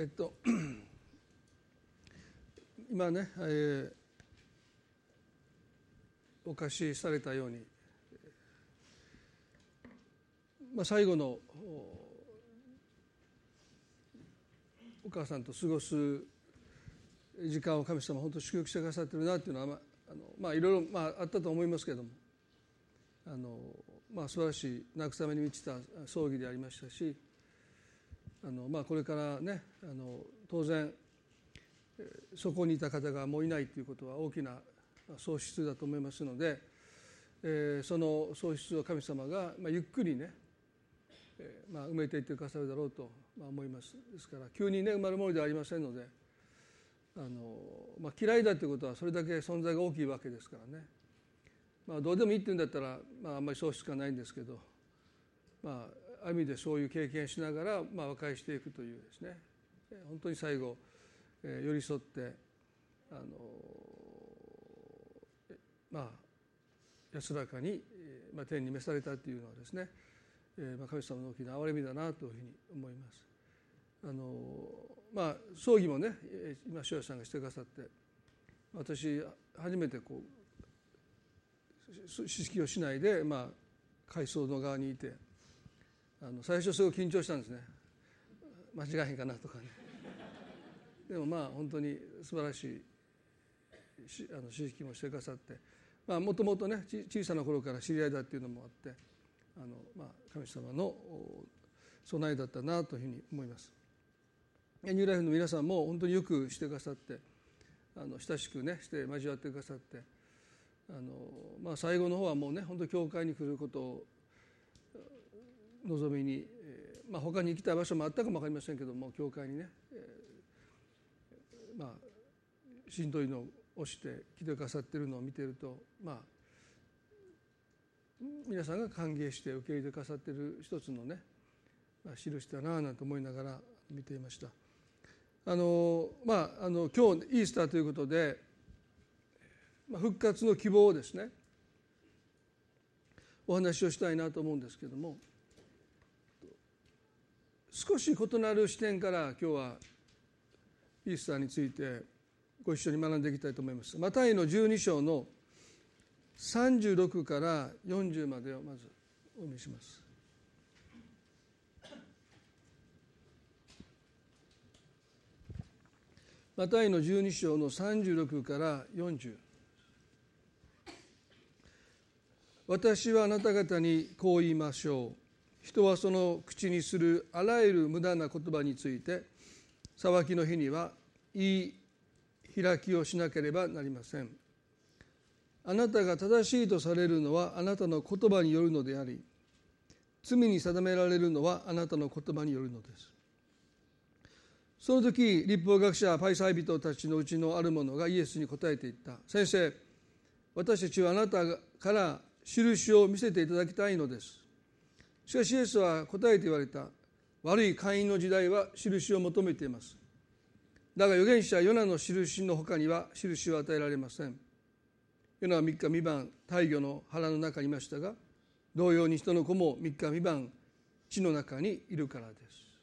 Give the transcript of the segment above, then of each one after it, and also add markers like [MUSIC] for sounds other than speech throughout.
えっと [CLEARS THROAT] 今ね、えー、お貸しされたように、まあ、最後のお母さんと過ごす時間を神様本当祝福してくださってるなっていうのは、まああのまあ、いろいろ、まあ、あったと思いますけれどもあの、まあ、素晴らしい慰めに満ちた葬儀でありましたしあの、まあ、これからねあの当然そこにいた方がもういないということは大きな喪失だと思いますので、えー、その喪失を神様が、まあ、ゆっくりね、えーまあ、埋めていってくださるだろうと思います。ですから急にね埋まるものではありませんのであの、まあ、嫌いだということはそれだけ存在が大きいわけですからね、まあ、どうでもいいって言うんだったら、まあ、あんまり喪失がないんですけど、まあ、ある意味でそういう経験しながら、まあ、和解していくというですね本当に最後え寄り添ってあのまあ安らかに、まあ、天に召されたというのはですね、えまあ、神様の大きな憐れみだなというふうに思います。あのまあ葬儀もね今塩谷さんがしてくださって私初めてこう知識をしないで、まあ、海藻の側にいてあの最初すごい緊張したんですね。間違いへんかなとかね。でもまあ本当に素晴らしいあの知識もしてくださって。もともとね小さな頃から知り合いだっていうのもあってあの、まあ、神様の備えだったなというふうに思います。ニューライフの皆さんも本当によくしてくださってあの親しくねして交わってくださってあの、まあ、最後の方はもうね本当教会に来ることを望みに、えーまあ、他に行きたい場所もあったかも分かりませんけども教会にね、えまあ、しんどいのをして来てくださってるのを見てるとまあ皆さんが歓迎して受け入れてくださってる一つのね、まあ、印だなあなんて思いながら見ていました。あのまあ、あの今日イースターということで、まあ、復活の希望をですねお話をしたいなと思うんですけども少し異なる視点から今日はイースターについてご一緒に学んでいきたいと思います。マタイの12章の36から40までをまずお見せします。マタイの12章の36から40私はあなた方にこう言いましょう人はその口にするあらゆる無駄な言葉について裁きの日には言い開きをしなければなりません。あなたが正しいとされるのはあなたの言葉によるのであり罪に定められるのはあなたの言葉によるのです。その時立法学者パイサイ人たちのうちのある者がイエスに答えていった。先生私たちはあなたから印を見せていただきたいのです。しかしイエスは答えて言われた。悪い会員の時代は印を求めています。だが預言者ヨナの印の他には印は与えられません。ヨナは3日三晩大魚の腹の中にいましたが同様に人の子も3日三晩地の中にいるからです。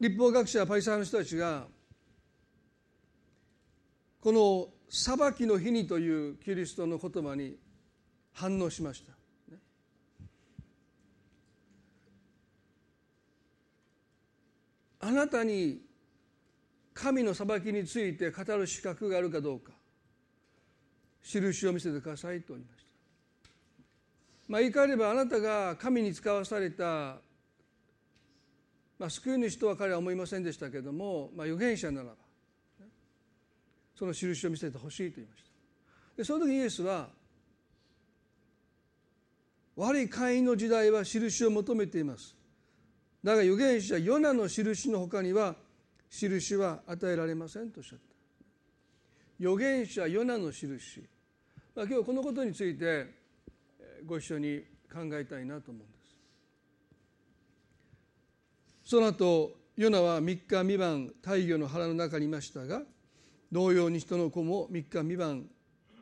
立法学者パイサーの人たちがこの「裁きの日に」というキリストの言葉に反応しましたあなたに神の裁きについて語る資格があるかどうか印を見せてくださいと言いました。まあ、言い換えればあなたが神に使わされた、まあ、救い主とは彼は思いませんでしたけれども、まあ、預言者ならばその印を見せてほしいと言いました。でその時イエスは悪い会員の時代は印を求めています。だが預言者ヨナの印のほかには印は与えられませんとおっしゃった。預言者ヨナの印、まあ、今日このことについてご一緒に考えたいなと思うんです。その後ヨナは3日三晩大魚の腹の中にいましたが同様に人の子も3日三晩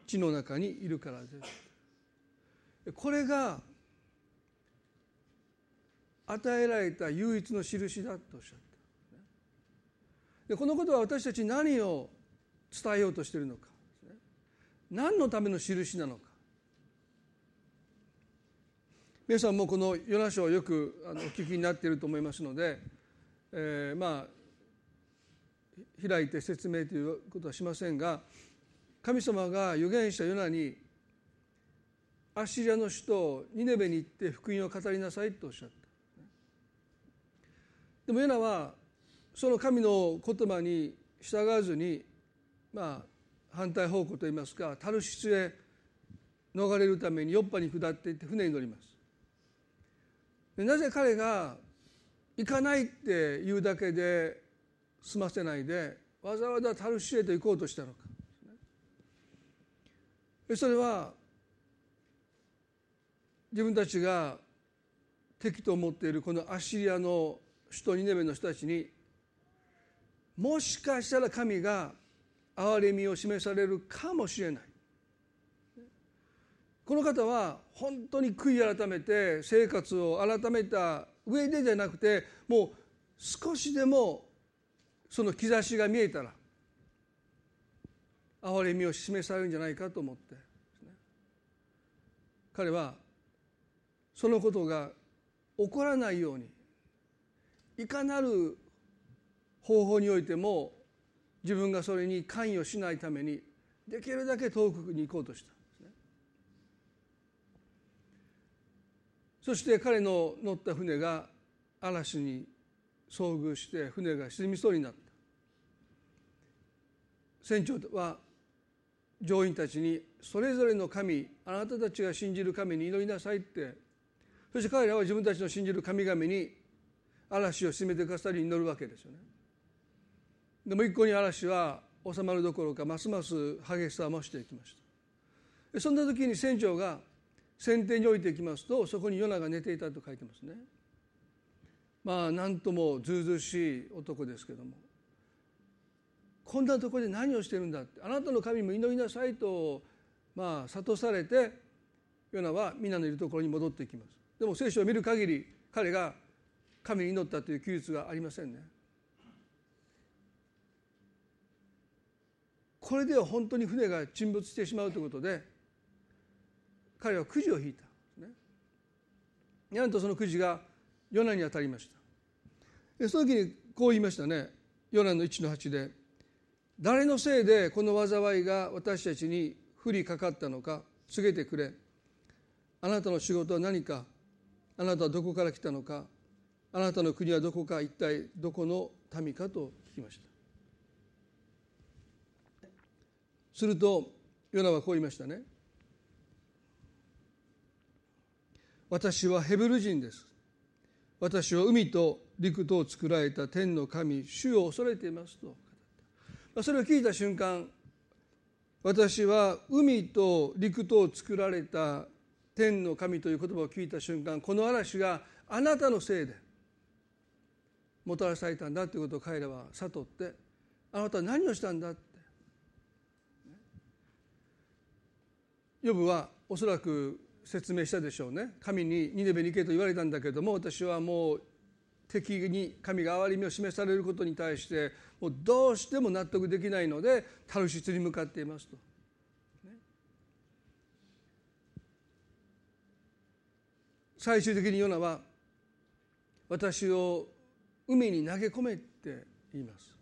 地の中にいるからです。これが与えられた唯一の印だとおっしゃった。でこのことは私たち何を伝えようとしているのか。何のための印なのか。皆さんもこのヨナ書をよくお聞きになっていると思いますので、えー、まあ開いて説明ということはしませんが神様が預言したヨナにアッシリアの首都ニネベに行って福音を語りなさいとおっしゃった。でもヨナはその神の言葉に従わずにまあ反対方向といいますかタルシスへ逃れるためにヨッパに下っていって船に乗ります。でなぜ彼が行かないって言うだけで済ませないでわざわざタルシエと行こうとしたのか。それは自分たちが敵と思っているこのアッシリアの首都ニネベの人たちにもしかしたら神が憐れみを示されるかもしれない。この方は本当に悔い改めて生活を改めた上でじゃなくてもう少しでもその兆しが見えたら憐れみを示されるんじゃないかと思って彼はそのことが起こらないようにいかなる方法においても自分がそれに関与しないためにできるだけ遠くに行こうとしたそして彼の乗った船が嵐に遭遇して船が沈みそうになった。船長は乗員たちにそれぞれの神あなたたちが信じる神に祈りなさいってそして彼らは自分たちの信じる神々に嵐を沈めてくださり祈るわけですよね。でも一向に嵐は収まるどころかますます激しさを増していきました。そんな時に船長が船底に置いていきますとそこにヨナが寝ていたと書いてますね。まあ何ともずうずうしい男ですけども。こんなところで何をしてるんだってあなたの神も祈りなさいとまあ諭されてヨナは皆のいるところに戻っていきます。でも聖書を見る限り彼が神に祈ったという記述がありませんね。これでは本当に船が沈没してしまうということで彼はくじを引いた。ねなんとそのくじがヨナに当たりました。その時にこう言いましたね。ヨナの1の8で誰のせいでこの災いが私たちに降りかかったのか告げてくれ。あなたの仕事は何かあなたはどこから来たのかあなたの国はどこか一体どこの民かと聞きました。するとヨナはこう言いましたね。私はヘブル人です。私は海と陸とを作られた天の神主を恐れていますと。語ったそれを聞いた瞬間私は海と陸とを作られた天の神という言葉を聞いた瞬間この嵐があなたのせいでもたらされたんだということを彼らは悟ってあなたは何をしたんだってヨブはおそらく説明したでしょうね神にニネベに行けと言われたんだけども私はもう敵に神が憐れみを示されることに対してもうどうしても納得できないのでタルシスに向かっていますと。最終的にヨナは私を海に投げ込めって言います。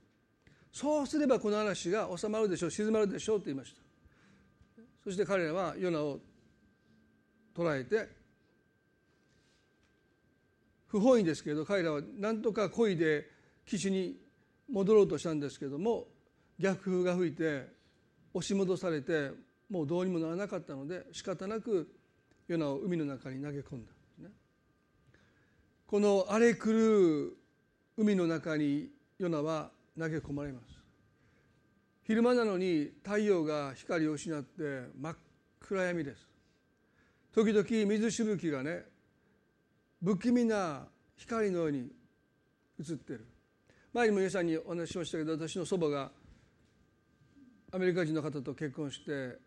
そうすればこの嵐が収まるでしょう静まるでしょうと言いました。そして彼らはヨナを捉えて不本意ですけれど彼らは何とか漕いで岸に戻ろうとしたんですけども逆風が吹いて押し戻されてもうどうにもならなかったので仕方なくヨナを海の中に投げ込んだ、この荒れ狂う海の中にヨナは投げ込まれます。昼間なのに太陽が光を失って真っ暗闇です。時々水しぶきがね不気味な光のように映ってる。前にも皆さんにお話ししましたけど私の祖母がアメリカ人の方と結婚して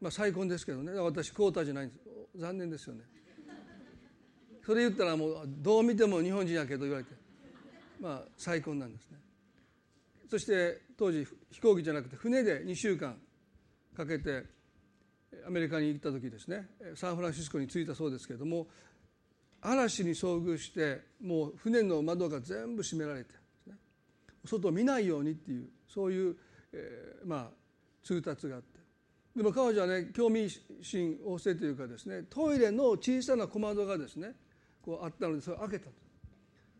まあ再婚ですけどね。私クォーターじゃないんです。残念ですよね。それ言ったらもうどう見ても日本人やけど言われて。まあ再婚なんですね。そして当時飛行機じゃなくて船で2週間かけてアメリカに行った時ですね。サンフランシスコに着いたそうですけれども嵐に遭遇してもう船の窓が全部閉められて、外を見ないようにっていうそういう、えー、まあ通達があって。でも彼女はね興味心旺盛というかですねトイレの小さな小窓がですねこうあったのでそれを開けた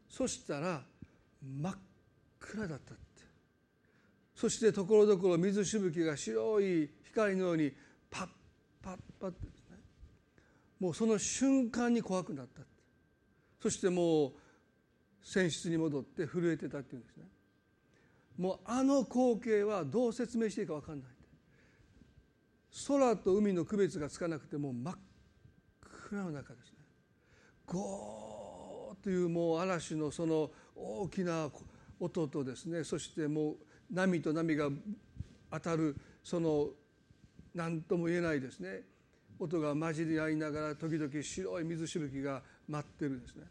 そしたら真っ暗だったって。そしてところどころ水しぶきが白い光のようにパッパッパッてですね。もうその瞬間に怖くなったって。そしてもう船室に戻って震えてたっていうんですね。もうあの光景はどう説明していいか分かんない空と海の区別がつかなくてもう真っ暗の中です。ゴーというもう嵐のその大きな音とですねそしてもう波と波が当たるその何とも言えないですね音が混じり合いながら時々白い水しぶきが待ってるんですね。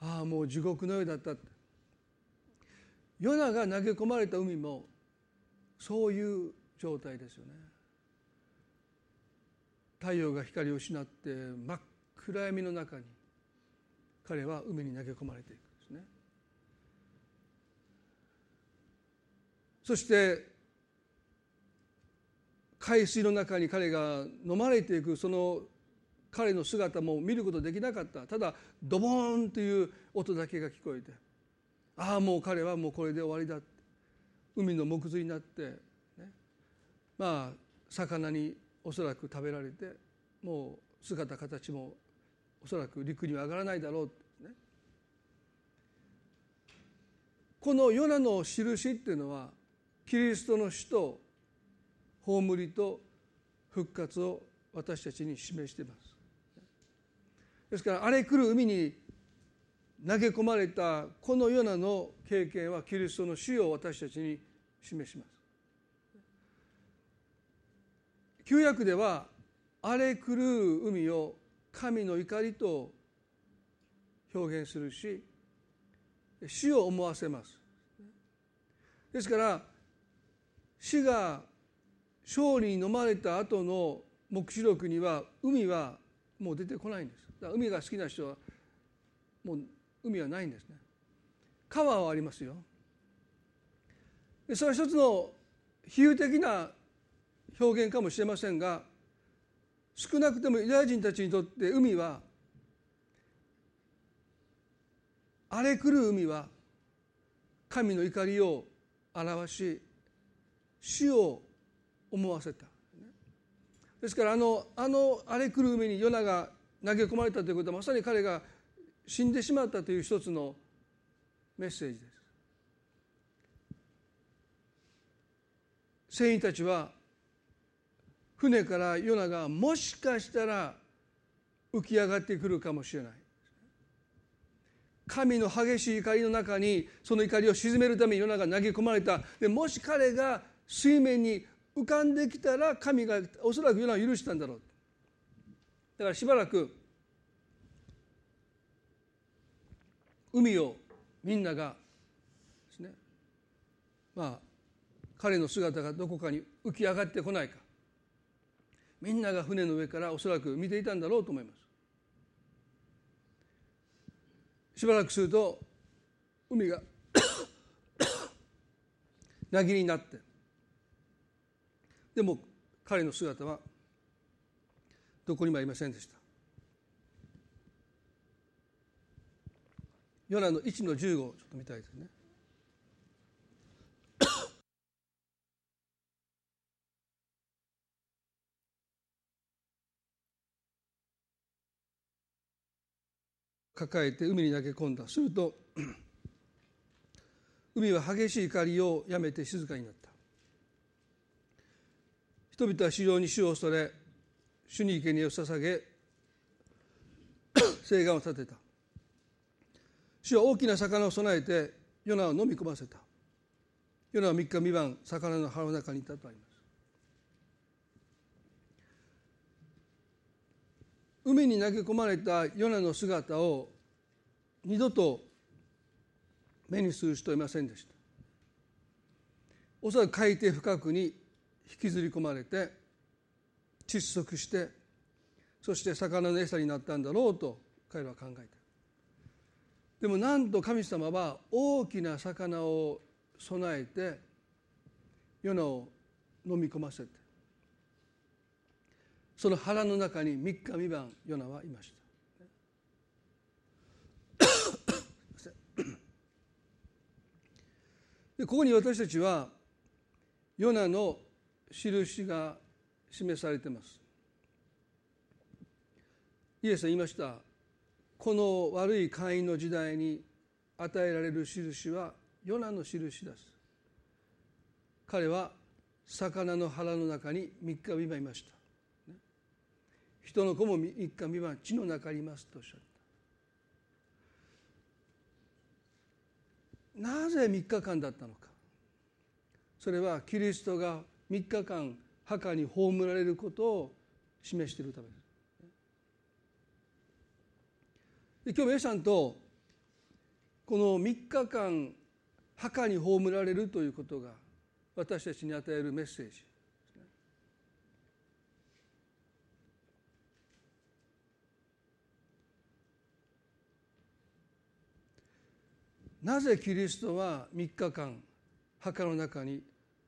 ああもう地獄のようだった。ヨナが投げ込まれた海もそういう状態ですよね。太陽が光を失って真っ暗闇の中に彼は海に投げ込まれていくんですね。そして海水の中に彼が飲まれていくその彼の姿も見ることできなかった。ただドボーンという音だけが聞こえてああもう彼はもうこれで終わりだ海の木髄になって、ね、まあ魚におそらく食べられてもう姿形もおそらく陸には上がらないだろう、ね、このヨナの印っていうのはキリストの死と葬りと復活を私たちに示しています。ですから荒れ狂う海に投げ込まれたこのようなの経験はキリストの死を私たちに示します。旧約では荒れ狂う海を神の怒りと表現するし死を思わせます。ですから死が勝利に飲まれた後の黙示録には海はもう出てこないんです。だ海が好きな人はもう海はないんですね。川はありますよ。でそれは一つの比喩的な表現かもしれませんが少なくともユダヤ人たちにとって海は荒れ狂う海は神の怒りを表し死を思わせたですからあのあの荒れ狂う海にヨナが投げ込まれたということはまさに彼が死んでしまったという一つのメッセージです。船員たちは船からヨナがもしかしたら浮き上がってくるかもしれない。神の激しい怒りの中にその怒りを鎮めるためにヨナが投げ込まれた。でもし彼が水面に浮かんできたら神がおそらくヨナを許したんだろう。だからしばらく海をみんながですね。まあ彼の姿がどこかに浮き上がってこないか。みんなが船の上からおそらく見ていたんだろうと思います。しばらくすると海が [COUGHS] なぎになって。でも彼の姿はどこにもありませんでした。ヨナの1の15をちょっと見たいですね。抱えて海に投げ込んだ。すると [CLEARS THROAT] 海は激しい怒りをやめて静かになった。人々は市場に主を恐れ主に生贄を捧げ [CLEARS THROAT] 誓願を立てた。主は大きな魚を備えてヨナを飲み込ませた。ヨナは3日三晩魚の腹の中にいたとあります海に投げ込まれたヨナの姿を二度と目にする人いませんでした。おそらく海底深くに引きずり込まれて窒息してそして魚の餌になったんだろうと彼らは考えた。でもなんと神様は大きな魚を備えてヨナを飲み込ませてその腹の中に3日三晩ヨナはいました。[COUGHS] でここに私たちはヨナの印が示されています。イエスは言いました。この悪い会員の時代に与えられる印はヨナの印です。彼は魚の腹の中に3日三晩いました。人の子も3日三晩地の中にいますとおっしゃった。なぜ3日間だったのか。それはキリストが3日間墓に葬られることを示しているためです。で今日皆さんとこの3日間墓に葬られるということが私たちに与えるメッセージ。なぜキリストは3日間墓の中に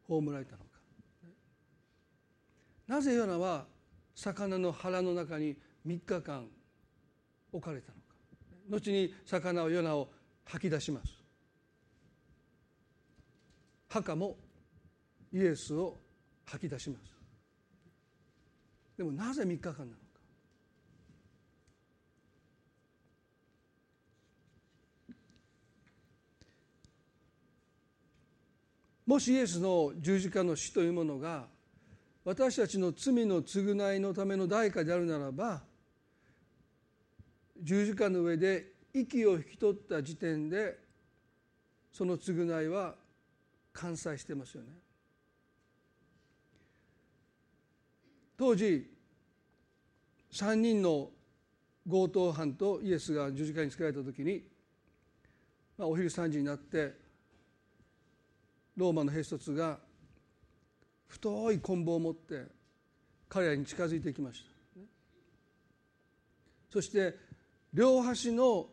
葬られたのか。なぜヨナは魚の腹の中に3日間置かれたのか。後に魚をヨナを吐き出します。墓もイエスを吐き出します。でもなぜ3日間なのか。もしイエスの十字架の死というものが私たちの罪の償いのための代価であるならば十字架の上で息を引き取った時点でその償いは完済してますよね。当時3人の強盗犯とイエスが十字架につけられた時に、まあ、お昼3時になってローマの兵卒が太い棍棒を持って彼らに近づいてきました、そして両端の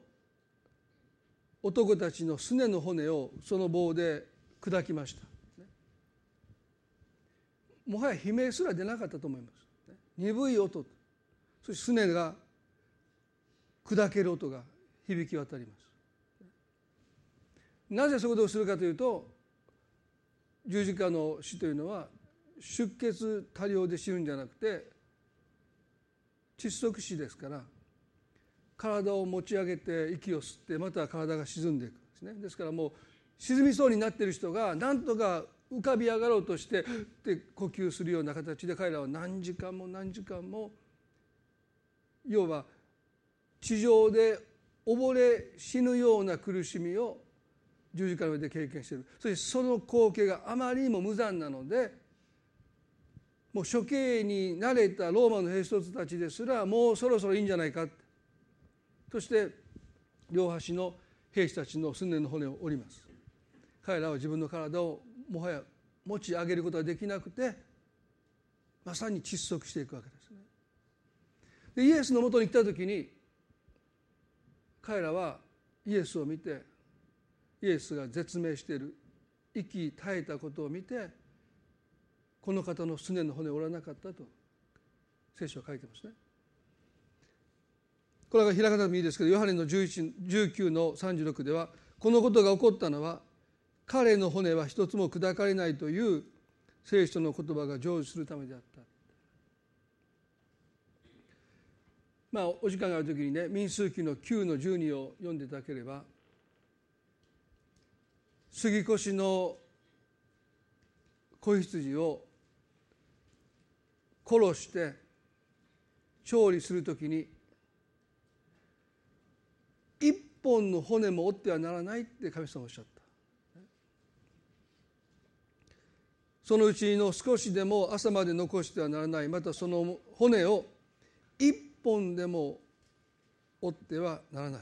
男たちのすねの骨をその棒で砕きました、もはや悲鳴すら出なかったと思います、鈍い音。そしてすねが砕ける音が響き渡ります。なぜそういうことをするかというと十字架の死というのは出血多量で死ぬんじゃなくて窒息死ですから体を持ち上げて息を吸ってまた体が沈んでいくんですね。ですからもう沈みそうになっている人が何とか浮かび上がろうとしてで呼吸するような形で彼らは何時間も何時間も要は地上で溺れ死ぬような苦しみを十字架の上で経験している。そしてその光景があまりにも無残なのでもう処刑に慣れたローマの兵卒たちですらもうそろそろいいんじゃないかそして両端の兵士たちのすねの骨を折ります。彼らは自分の体をもはや持ち上げることができなくてまさに窒息していくわけですね。でイエスのもとに来た時に彼らはイエスを見てイエスが絶命している息絶えたことを見てこの方のすねの骨を折らなかったと聖書は書いてますね。これが開かなくてもいいですけどヨハネの19の36ではこのことが起こったのは彼の骨は一つも砕かれないという聖書の言葉が成就するためであった。まあお時間がある時にね民数記の9の12を読んでいただければ杉越の子羊を殺して調理するときに一本の骨も折ってはならないって神様おっしゃった。そのうちの少しでも朝まで残してはならない。またその骨を一本でも折ってはならない。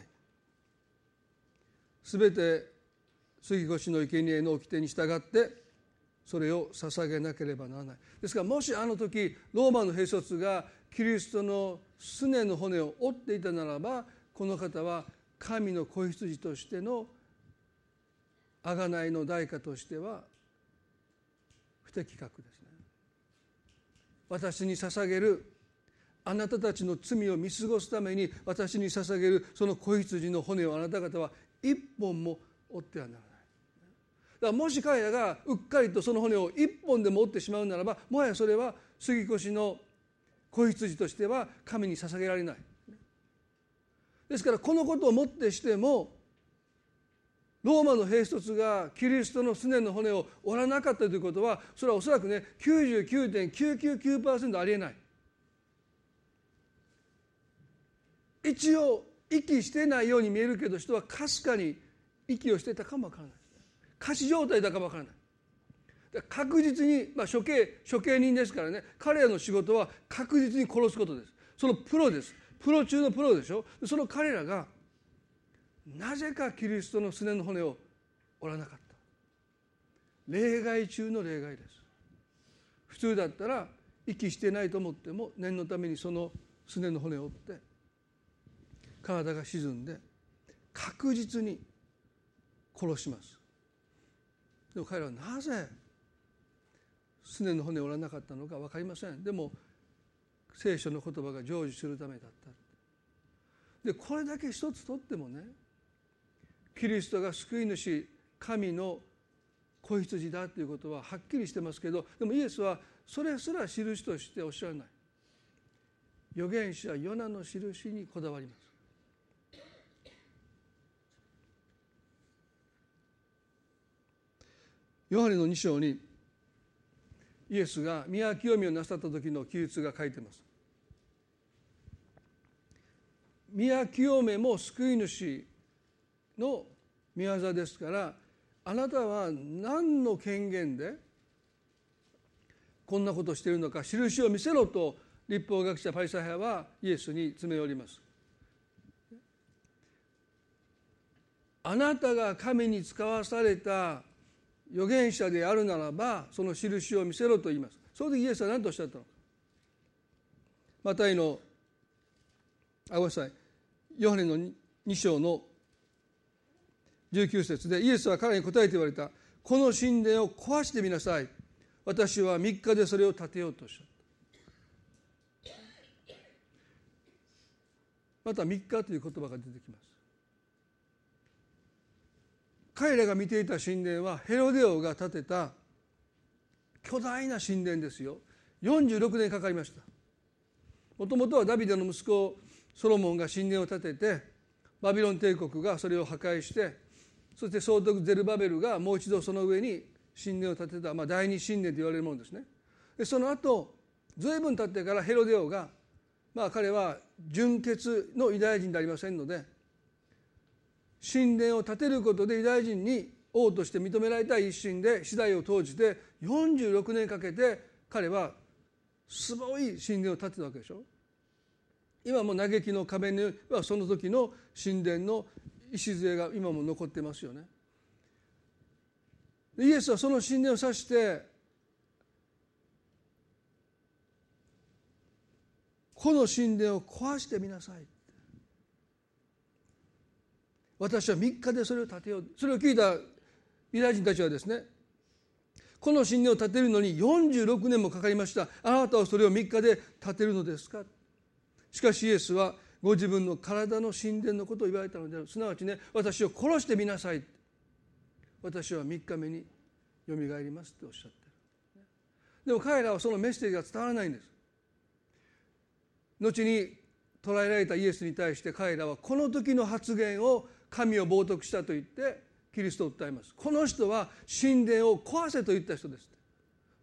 すべて杉越の生贄の掟に従ってそれを捧げなければならない。ですからもしあの時ローマの兵卒がキリストのすねの骨を折っていたならばこの方は神の子羊としての贖いの代価としては不適格ですね。私に捧げるあなたたちの罪を見過ごすために私に捧げるその子羊の骨をあなた方は一本も折ってはならない。だからもし彼らがうっかりとその骨を一本でも折ってしまうならばもはやそれは杉越の子羊としては神に捧げられない。ですからこのことをもってしてもローマの兵卒がキリストのすねの骨を折らなかったということはそれはおそらくね99.999%ありえない。一応息してないように見えるけど人はかすかに息をしていたかもわからない。仮死状態だかわからない。確実に、まあ、処刑処刑人ですからね。彼らの仕事は確実に殺すことです。そのプロです。プロ中のプロでしょ。その彼らがなぜかキリストのすねの骨を折らなかった。例外中の例外です。普通だったら息してないと思っても念のためにそのすねの骨を折って体が沈んで確実に殺します。でも彼らはなぜすねの骨を折らなかったのか分かりません。でも聖書の言葉が成就するためだった。でこれだけ一つとってもねキリストが救い主神の子羊だということははっきりしてますけどでもイエスはそれすら印としておっしゃらない。預言者ヨナの印にこだわります。ヨハネの2章にイエスが宮清めをなさった時の記述が書いてます。宮清めも救い主の御業ですからあなたは何の権限でこんなことをしているのか印を見せろと立法学者パリサイ派はイエスに詰め寄ります。あなたが神に使わされた預言者であるならばその印を見せろと言います。その時イエスは何とおっしゃったの？かマタイのあごめんなさい。ヨハネの2章の19節でイエスは彼に答えて言われた。この神殿を壊してみなさい。私は3日でそれを建てようとおっしゃった。また3日という言葉が出てきます。彼らが見ていた神殿はヘロデオが建てた巨大な神殿ですよ。46年かかりました。もともとはダビデの息子ソロモンが神殿を建ててバビロン帝国がそれを破壊してそして総督ゼルバベルがもう一度その上に神殿を建てた、まあ、第二神殿と言われるものですね。でその後随分経ってからヘロデオがまあ彼は純血のユダヤ人でありませんので神殿を建てることでユダヤ人に王として認められた一心で次第を投じて46年かけて彼はすごい神殿を建てたわけでしょ。今も嘆きの壁にはその時の神殿の礎が今も残ってますよね。イエスはその神殿を指してこの神殿を壊してみなさい。私は3日でそれを建てよう。それを聞いたユダヤ人たちはですねこの神殿を建てるのに46年もかかりました。あなたはそれを3日で建てるのですか？しかしイエスはご自分の体の神殿のことを言われたのである。すなわちね私を殺してみなさい。私は3日目によみがえりますっておっしゃってる。でも彼らはそのメッセージが伝わらないんです。後に捉えられたイエスに対して彼らはこの時の発言を神を冒涜したと言ってキリストを訴えます。この人は神殿を壊せと言った人です。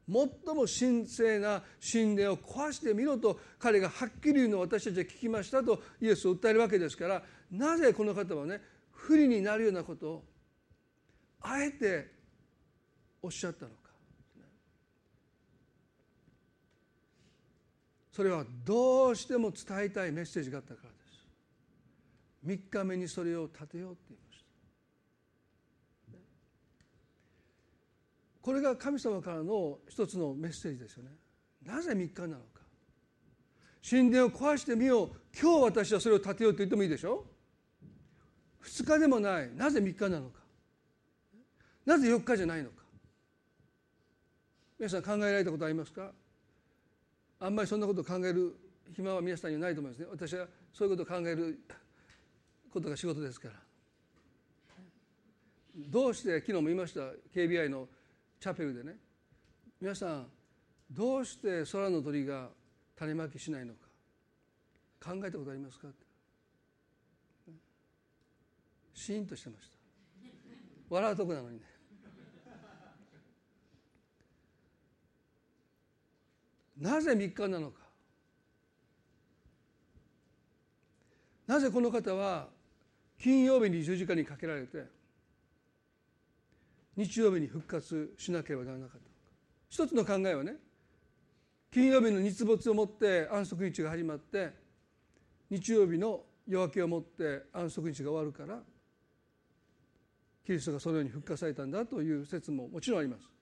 最も神聖な神殿を壊してみろと彼がはっきり言うのを私たちは聞きましたとイエスを訴えるわけですからなぜこの方はね不利になるようなことをあえておっしゃったのか。それはどうしても伝えたいメッセージがあったからです。3日目にそれを立てようって言いました。これが神様からの一つのメッセージですよね。なぜ3日なのか。神殿を壊してみよう。今日私はそれを立てようと言ってもいいでしょ。2日でもない。なぜ3日なのか。なぜ4日じゃないのか。皆さん考えられたことありますか。あんまりそんなことを考える暇は皆さんにはないと思いますね。私はそういうことを考えることが仕事ですから。どうして昨日も言いました？KBI のチャペルでね。皆さんどうして空の鳥が種まきしないのか。考えたことありますか？シーンとしてました。笑うとこなのにね。なぜ3日なのか。なぜこの方は金曜日に十字架にかけられて日曜日に復活しなければならなかったのか一つの考えはね金曜日の日没をもって安息日が始まって日曜日の夜明けをもって安息日が終わるからキリストがそのように復活されたんだという説ももちろんあります。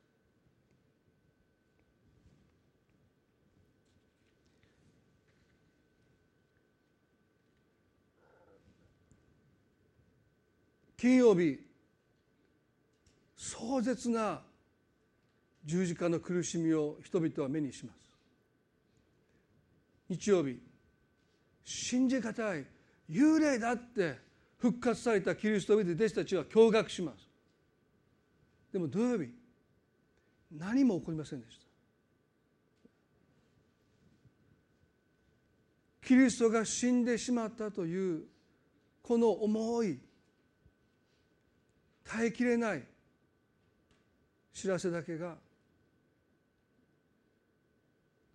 金曜日壮絶な十字架の苦しみを人々は目にします。日曜日信じがたい幽霊だって復活されたキリストを見て弟子たちは驚愕します。でも土曜日何も起こりませんでした。キリストが死んでしまったというこの重い耐えきれない。知らせだけが。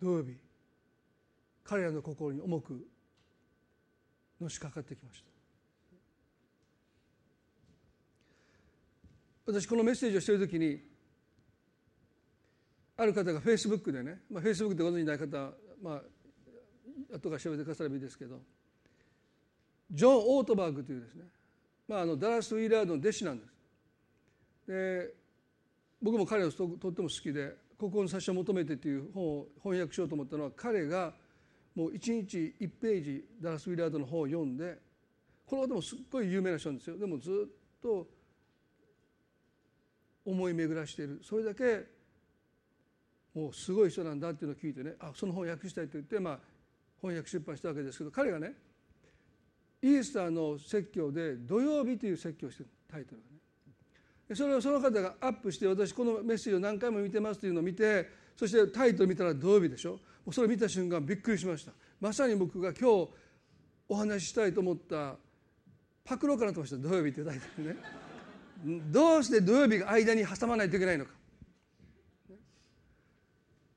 土曜日彼らの心に重くのしかかってきました。私このメッセージをしている時にある方がフェイスブックでね、まあ、フェイスブックでご存じない方まあ後から調べてくださればいいですけどジョン・オートバーグというですね、まあ、あのダラス・ウィーラードの弟子なんです。で僕も彼をとっても好きで「ここの冊子を求めて」という本を翻訳しようと思ったのは彼がもう1日1ページダラス・ウィラードの本を読んでこの方もすっごい有名な人なんですよ。でもずっと思い巡らしている。それだけもうすごい人なんだっていうのを聞いてねあその本を訳したいと言って、まあ、翻訳出版したわけですけど彼がねイースターの説教で「土曜日」という説教をしてるタイトルがねそれをその方がアップして私このメッセージを何回も見てますというのを見てそしてタイトル見たら土曜日でしょ？それを見た瞬間びっくりしました。まさに僕が今日お話ししたいと思ったパクロかなと思いました。土曜日というタイトルね。どうして土曜日が間に挟まないといけないのか。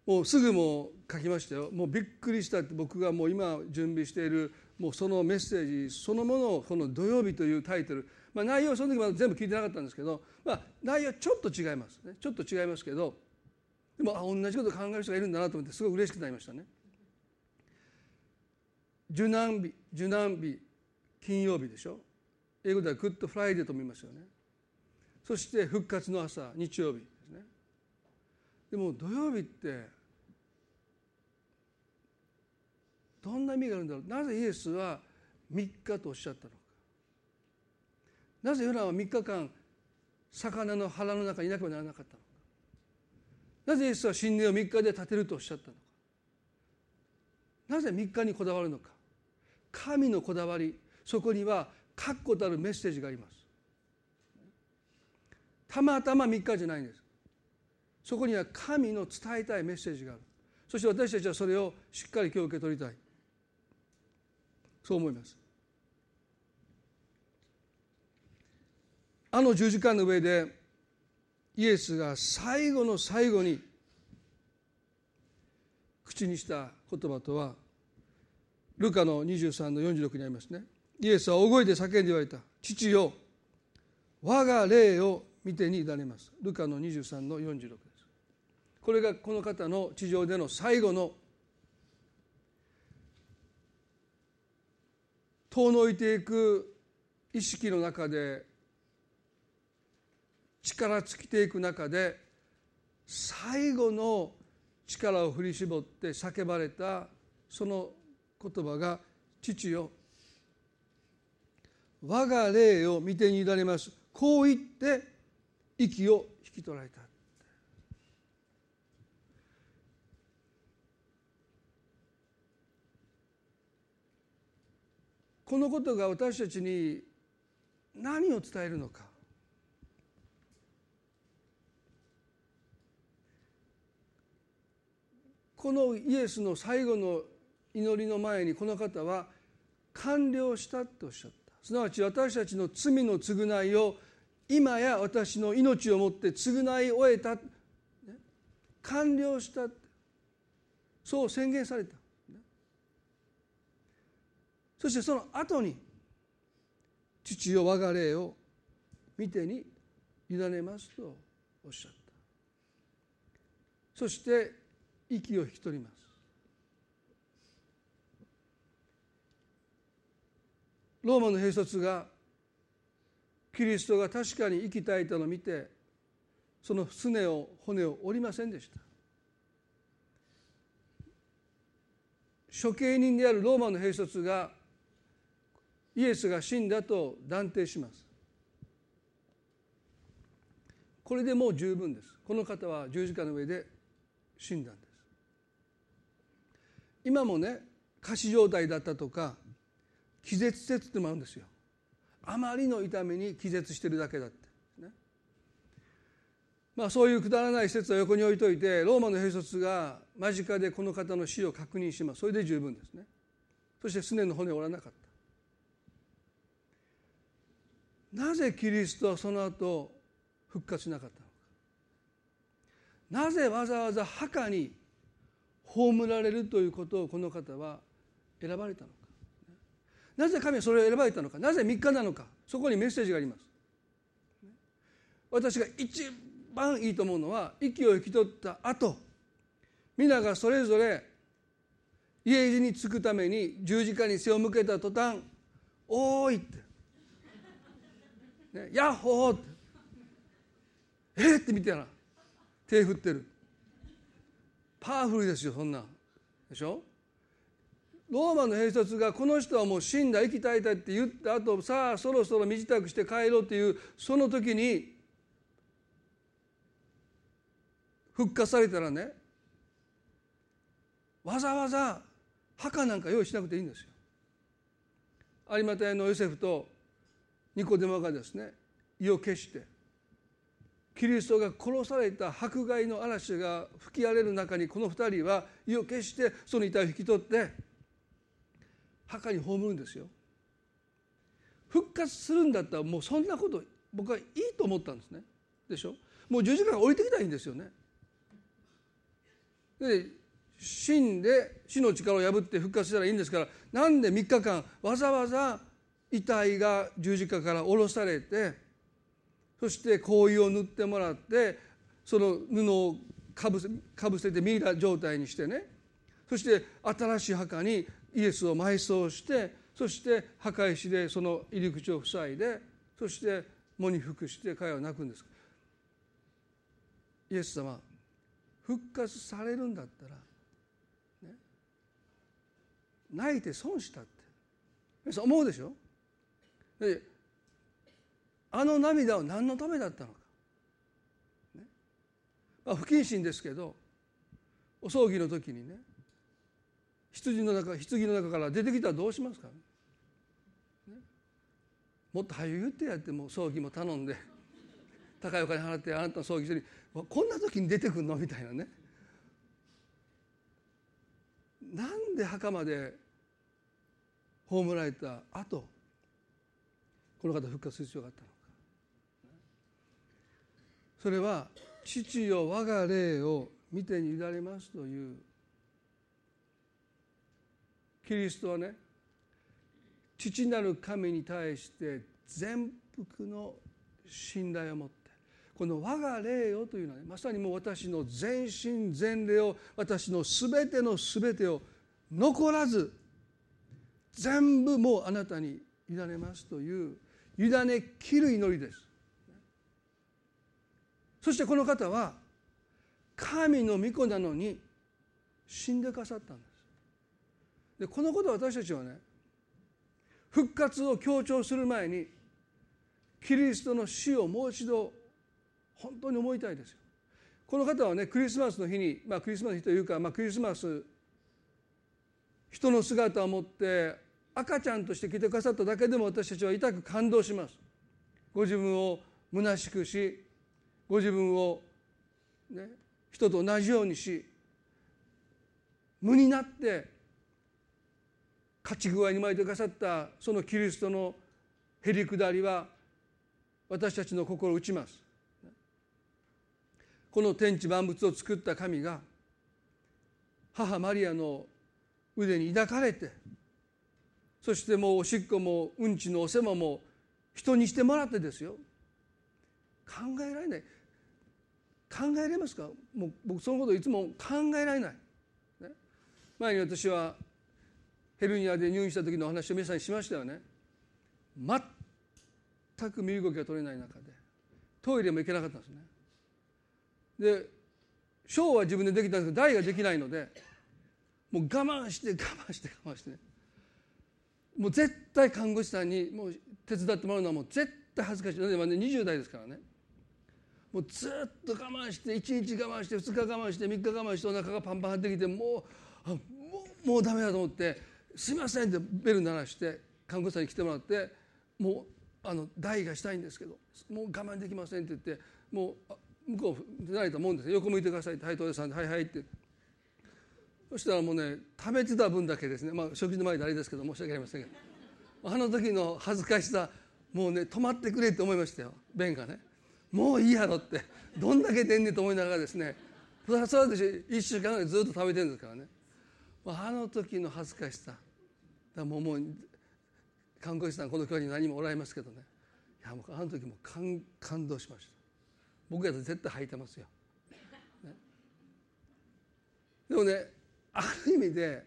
もうすぐもう書きましたよ。もうびっくりしたって僕がもう今準備しているもうそのメッセージそのものをこの「土曜日」というタイトルまあ、内容その時まだ全部聞いてなかったんですけど、まあ、内容はちょっと違いますね。ちょっと違いますけどでもあ同じこと考える人がいるんだなと思ってすごく嬉しくなりましたね。受難日受難日金曜日でしょ？英語では Good Friday とも言いますよね。そして復活の朝日曜日ですね。でも土曜日ってどんな意味があるんだろう。なぜイエスは3日とおっしゃったのか。なぜヨナは3日間魚の腹の中にいなければならなかったのか。なぜイエスは神殿を3日で建てるとおっしゃったのか。なぜ3日にこだわるのか。神のこだわりそこには確固たるメッセージがあります。たまたま3日じゃないんです。そこには神の伝えたいメッセージがある。そして私たちはそれをしっかり今日受け取りたい。そう思います。あの十字架の上でイエスが最後の最後に口にした言葉とはルカの23の46にありますね。イエスは大声で叫んで言われた「父よ我が霊を見てに委ねます」ルカの23の46です。これがこの方の地上での最後の遠のいていく意識の中で力尽きていく中で最後の力を振り絞って叫ばれたその言葉が「父よ我が霊を見てに委ねます」こう言って息を引き取られた。このことが私たちに何を伝えるのか。このイエスの最後の祈りの前にこの方は完了したとおっしゃった。すなわち私たちの罪の償いを今や私の命をもって償い終えた。完了した。そう宣言された。そしてその後に父よ我が霊を見てに委ねますとおっしゃった。そして息を引き取ります。ローマの兵卒がキリストが確かに息絶えたのを見てそのすねを骨を折りませんでした。処刑人であるローマの兵卒がイエスが死んだと断定します。これでもう十分です。この方は十字架の上で死んだんです。今もね仮死状態だったとか気絶説ってもあるんですよ。あまりの痛みに気絶してるだけだって。ね。まあそういうくだらない説は横に置いといてローマの兵卒が間近でこの方の死を確認します。それで十分ですね。そしてすねの骨を折らなかった。なぜキリストはその後復活しなかったのか。なぜわざわざ墓に葬られるということをこの方は選ばれたのか。なぜ神はそれを選ばれたのか。なぜ3日なのか。そこにメッセージがあります。私が一番いいと思うのは息を引き取った後皆がそれぞれ家路に着くために十字架に背を向けた途端「おーい!」って。ね、ヤッホーって。えー、って見てたら手振ってる。パワフルですよそんな。でしょ？ローマの兵卒がこの人はもう死んだ生きたいたって言った後さあそろそろ身支度して帰ろうっていうその時に復活されたらねわざわざ墓なんか用意しなくていいんですよ。有馬隊のヨセフとニコデモがですね。意を決して。キリストが殺された迫害の嵐が吹き荒れる中にこの2人は意を決してその遺体を引き取って墓に葬るんですよ。復活するんだったらもうそんなこと僕はいいと思ったんですね。でしょ？もう十字架が降りてきたらいいんですよね。で死んで死の力を破って復活したらいいんですからなんで3日間わざわざ遺体が十字架から下ろされてそして香油を塗ってもらってその布をかぶせかぶせてミイラ状態にしてね。そして新しい墓にイエスを埋葬してそして墓石でその入り口を塞いでそして喪に服して彼は泣くんです。イエス様復活されるんだったら、ね、泣いて損したって。思うでしょ？あの涙は何のためだったのか、ね。まあ、不謹慎ですけどお葬儀の時にね羊の中棺の中から出てきたらどうしますか、ね、もっと早く言ってやっても葬儀も頼んで高いお金払ってあなたの葬儀所にこんな時に出てくるのみたいなね。なんで墓まで葬られた後この方復活する必要があったの？それは父よ我が霊を見てに委ねますというキリストはね父なる神に対して全幅の信頼を持ってこの「我が霊よ」というのはねまさにもう私の全身全霊を私の全ての全てを残らず全部もうあなたに委ねますという委ねきる祈りです。そしてこの方は神の御子なのに死んでかさったんです。でこのことを私たちはね復活を強調する前にキリストの死をもう一度本当に思いたいですよ。この方はねクリスマスの日に、まあ、クリスマスの日というか、まあ、クリスマス人の姿を持って赤ちゃんとして来てくださっただけでも私たちは痛く感動します。ご自分を虚しくしご自分を、ね、人と同じようにし無になって勝ち具合に巻いてくださったそのキリストのへりくだりは私たちの心を打ちます。この天地万物を作った神が母マリアの腕に抱かれてそしてもうおしっこもうんちのお世話も人にしてもらってですよ。考えられない。考えれますか？もう僕そのこといつも考えられない、ね、前に私はヘルニアで入院した時のお話を皆さんにしましたよね。全く身動きが取れない中でトイレも行けなかったんですね。で小は自分でできたんですけど大ができないのでもう我慢して我慢して我慢してね。もう絶対看護師さんにもう手伝ってもらうのはもう絶対恥ずかしい。ので、まあね、20代ですからね。もうずっと我慢して1日我慢して2日我慢して3日我慢してお腹がパンパン張ってきてもうもうもうダメだと思って「すいません」ってベル鳴らして看護師さんに来てもらって「もうあの台がしたいんですけどもう我慢できません」って言ってもう向こう出られたもんです横向いてくださいって「はい東さんはいはい」って。そしたらもうね食べてた分だけですね。まあ食事の前であれですけど申し訳ありませんけど。あの時の恥ずかしさもうね止まってくれって思いましたよ。便がね。もういいやろってどんだけ出んねんと思いながらですねそれは私1週間ぐらいずっと食べてるんですからね。あの時の恥ずかしさだもうもう看護師さんこの教に何もおられますけどね。いやもうあの時も感感動しました。僕やと絶対吐いてますよ、ね、でもねある意味で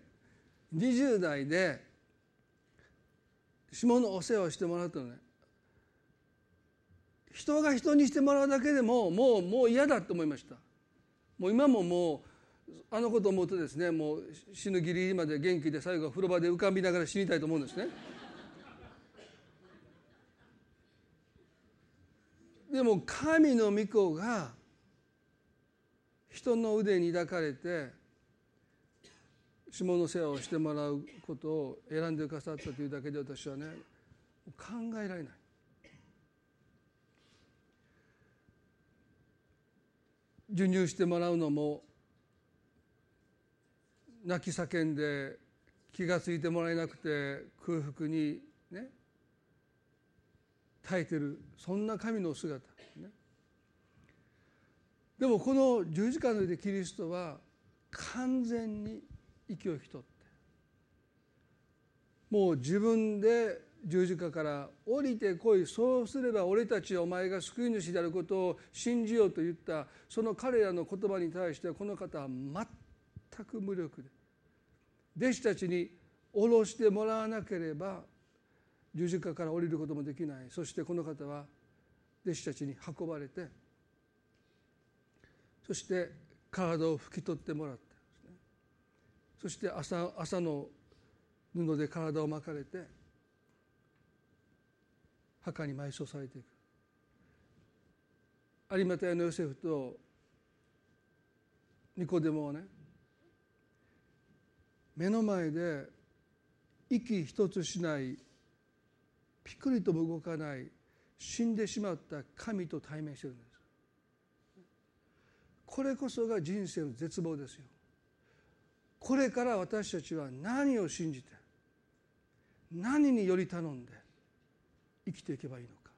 20代で下のお世話をしてもらうとね。人が人にしてもらうだけでももうもう嫌だと思いました。もう今ももうあのことを思うとですねもう死ぬギリギリまで元気で最後は風呂場で浮かびながら死にたいと思うんですね。でも神の御子が人の腕に抱かれて下の世話をしてもらうことを選んでくださったというだけで私はね考えられない。授乳してもらうのも泣き叫んで気が付いてもらえなくて空腹にね耐えてるそんな神の姿、ね、でもこの十字架の上でキリストは完全に息を引き取ってもう自分で十字架から降りてこいそうすれば俺たちはお前が救い主であることを信じようと言ったその彼らの言葉に対してこの方は全く無力で弟子たちに下ろしてもらわなければ十字架から降りることもできない。そしてこの方は弟子たちに運ばれてそして体を拭き取ってもらってそして朝朝の布で体を巻かれて墓に埋葬されていく。有馬屋のヨセフとニコデモはね目の前で息一つしないピクリとも動かない死んでしまった神と対面してるんです。これこそが人生の絶望ですよ。これから私たちは何を信じて何により頼んで生きていけばいいのか。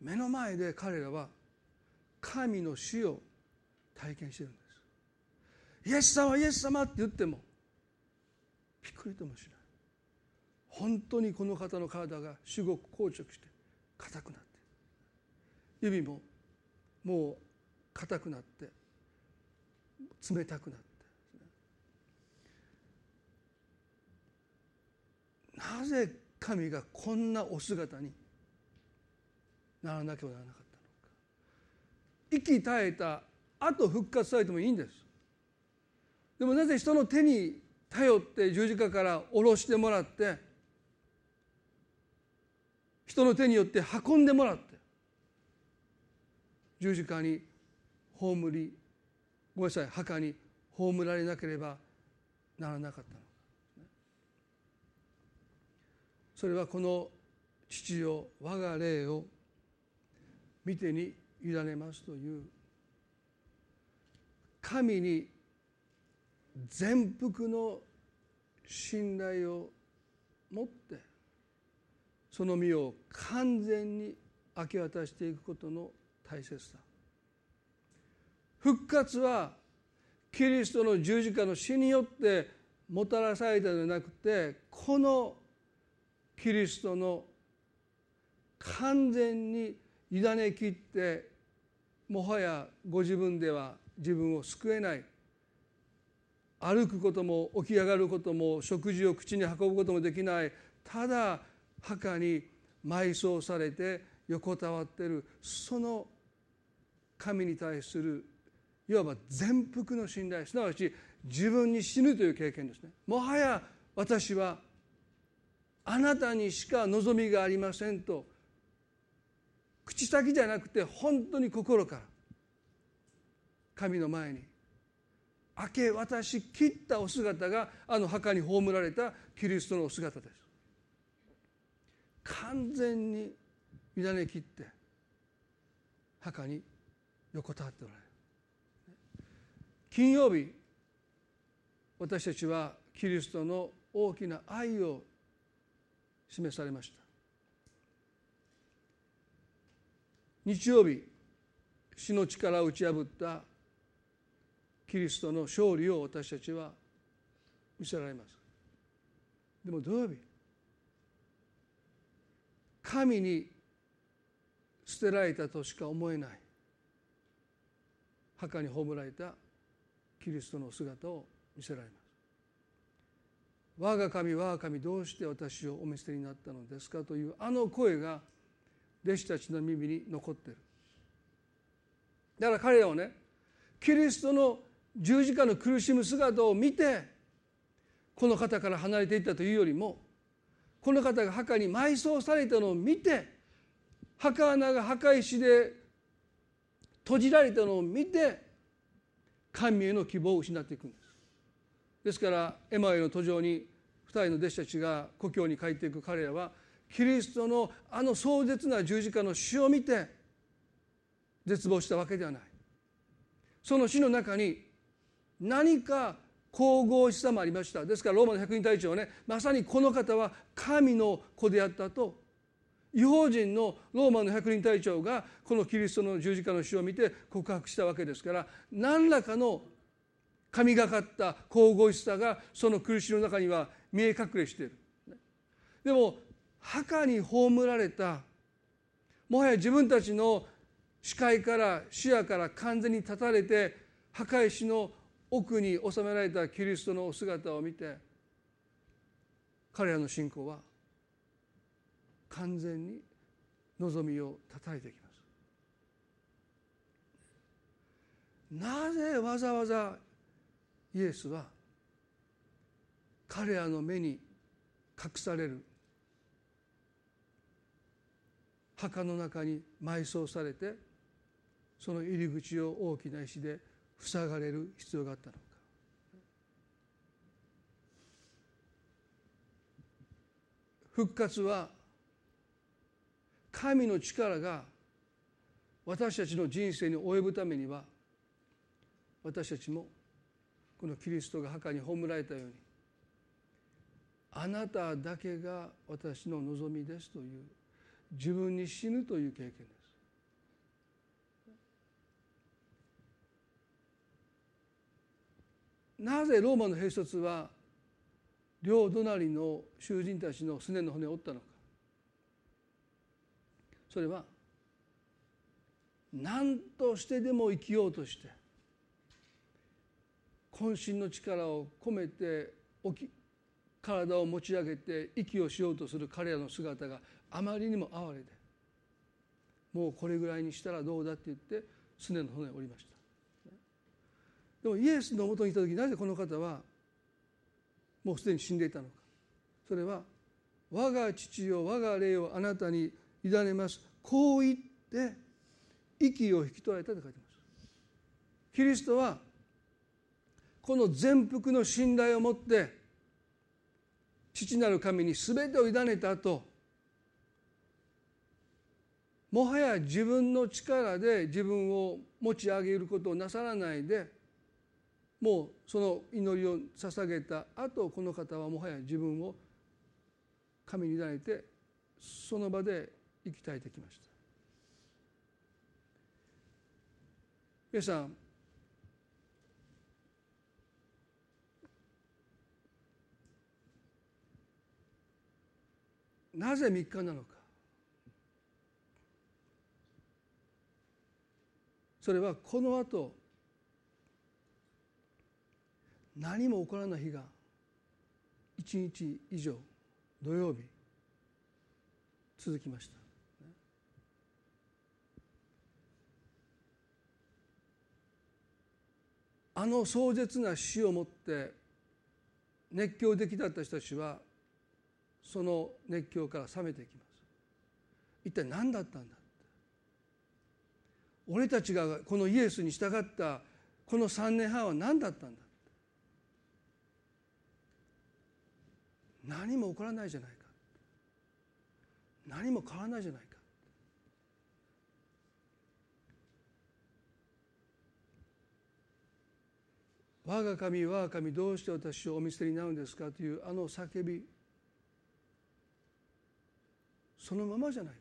目の前で彼らは神の死を体験してるんです。イエス様イエス様って言ってもびっくりともしない。本当にこの方の体が至極硬直して硬くなって。指ももう硬くなって冷たくなって。なぜ神がこんなお姿にならなきゃならなかったのか。息絶えた後復活されてもいいんです。でもなぜ人の手に頼って十字架から下ろしてもらって人の手によって運んでもらって十字架に葬りごめんなさい墓に葬られなければならなかったのかそれはこの父よ我が霊を見てに委ねますという神に全幅の信頼を持ってその身を完全に明け渡していくことの大切さ。復活はキリストの十字架の死によってもたらされたのではなくてこのキリストの完全に委ねきってもはやご自分では自分を救えない歩くことも起き上がることも食事を口に運ぶこともできないただ墓に埋葬されて横たわってるその神に対するいわば全幅の信頼すなわち自分に死ぬという経験ですね。もはや私はあなたにしか望みがありませんと口先じゃなくて本当に心から神の前に明け渡し切ったお姿があの墓に葬られたキリストのお姿です。完全に委ね切って墓に横たわっておられる。金曜日私たちはキリストの大きな愛を示されました。日曜日死の力を打ち破ったキリストの勝利を私たちは見せられます。でも土曜日神に捨てられたとしか思えない墓に葬られたキリストの姿を見せられます。我が神我が神どうして私をお見捨てになったのですかというあの声が弟子たちの耳に残ってる。だから彼らはねキリストの十字架の苦しむ姿を見てこの方から離れていったというよりもこの方が墓に埋葬されたのを見て墓穴が墓石で閉じられたのを見て神への希望を失っていくんです。ですからエマへの途上に2人の弟子たちが故郷に帰っていく彼らはキリストのあの壮絶な十字架の死を見て絶望したわけではない。その死の中に何か神々しさもありました。ですからローマの百人隊長はねまさにこの方は神の子であったと違法人のローマの百人隊長がこのキリストの十字架の死を見て告白したわけですから何らかの神がかった神々しさがその苦しみの中には見え隠れしている。でも墓に葬られたもはや自分たちの視界から視野から完全に断たれて墓石の奥に収められたキリストのお姿を見て彼らの信仰は完全に望みを叩いていきます。なぜわざわざイエスは彼らの目に隠される。墓の中に埋葬されてその入り口を大きな石で塞がれる必要があったのか。復活は神の力が私たちの人生に及ぶためには私たちもこのキリストが墓に葬られたようにあなただけが私の望みですという自分に死ぬという経験です。なぜローマの兵卒は両隣の囚人たちのすねの骨を折ったのか。それは何としてでも生きようとして渾身の力を込めて起き体を持ち上げて息をしようとする彼らの姿があまりにも哀れでもうこれぐらいにしたらどうだって言ってすねの骨を折りましたでもイエスのもとにいた時なぜこの方はもうすでに死んでいたのかそれは「我が父よ我が霊をあなたに委ねます」こう言って息を引き取られたと書いてますキリストはこの全幅の信頼を持って父なる神に全てを委ねた後もはや自分の力で自分を持ち上げることをなさらないでもうその祈りを捧げた後この方はもはや自分を神に委ねてその場で生き絶えてきました。皆さんなぜ3日なのか。それはこのあと何も起こらない日が1日以上土曜日続きました。あの壮絶な死をもって熱狂的だった人たちはその熱狂から冷めていきます。一体何だったんだ俺たちがこのイエスに従ったこの3年半は何だったんだ何も起こらないじゃないか何も変わらないじゃないか我が神我が神どうして私をお見捨てになるんですかというあの叫び。そのままじゃないか。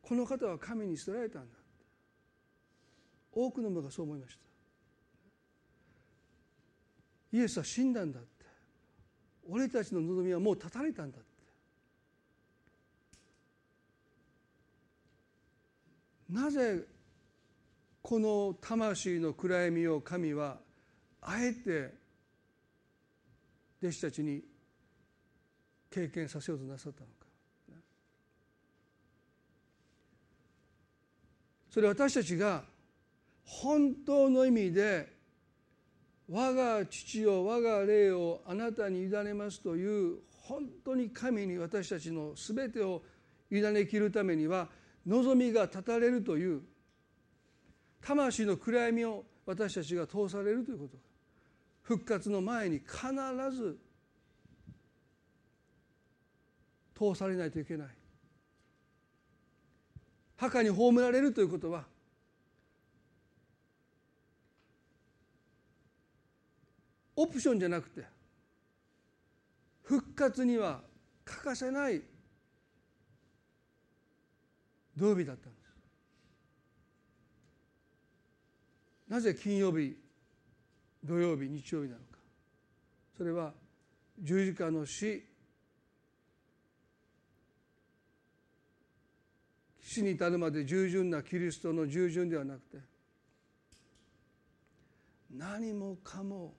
この方は神に捨てられたんだ。多くの者がそう思いました。イエスは死んだんだって。俺たちの望みはもう断たれたんだって。なぜこの魂の暗闇を神はあえて弟子たちに経験させようとなさったのか。それは私たちが本当の意味で我が父よ我が霊をあなたに委ねますという本当に神に私たちの全てを委ねきるためには望みが断たれるという魂の暗闇を私たちが通されるということ。復活の前に必ず通されないといけない。墓に葬られるということはオプションじゃなくて復活には欠かせない土曜日だったんです。なぜ金曜日土曜日日曜日なのか。それは十字架の死死に至るまで従順なキリストの従順ではなくて何もかも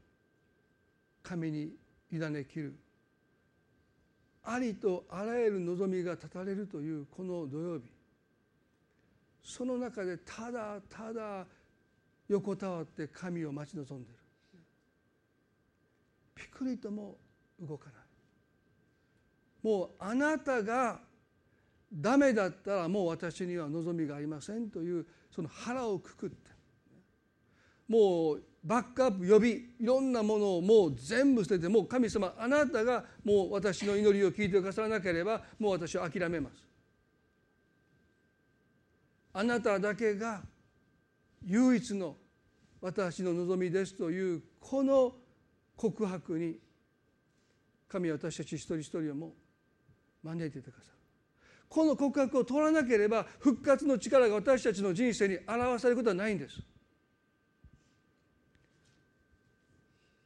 神に委ねきるありとあらゆる望みが断たれるというこの土曜日その中でただただ横たわって神を待ち望んでる。ピクリとも動かない。もうあなたがダメだったらもう私には望みがありませんというその腹をくくって。もうバックアップ予備いろんなものをもう全部捨ててもう神様あなたがもう私の祈りを聞いてくださらなければもう私は諦めます。あなただけが唯一の私の望みですというこの告白に神は私たち一人一人をも招いていてくださる。この告白を通らなければ復活の力が私たちの人生に表されることはないんです。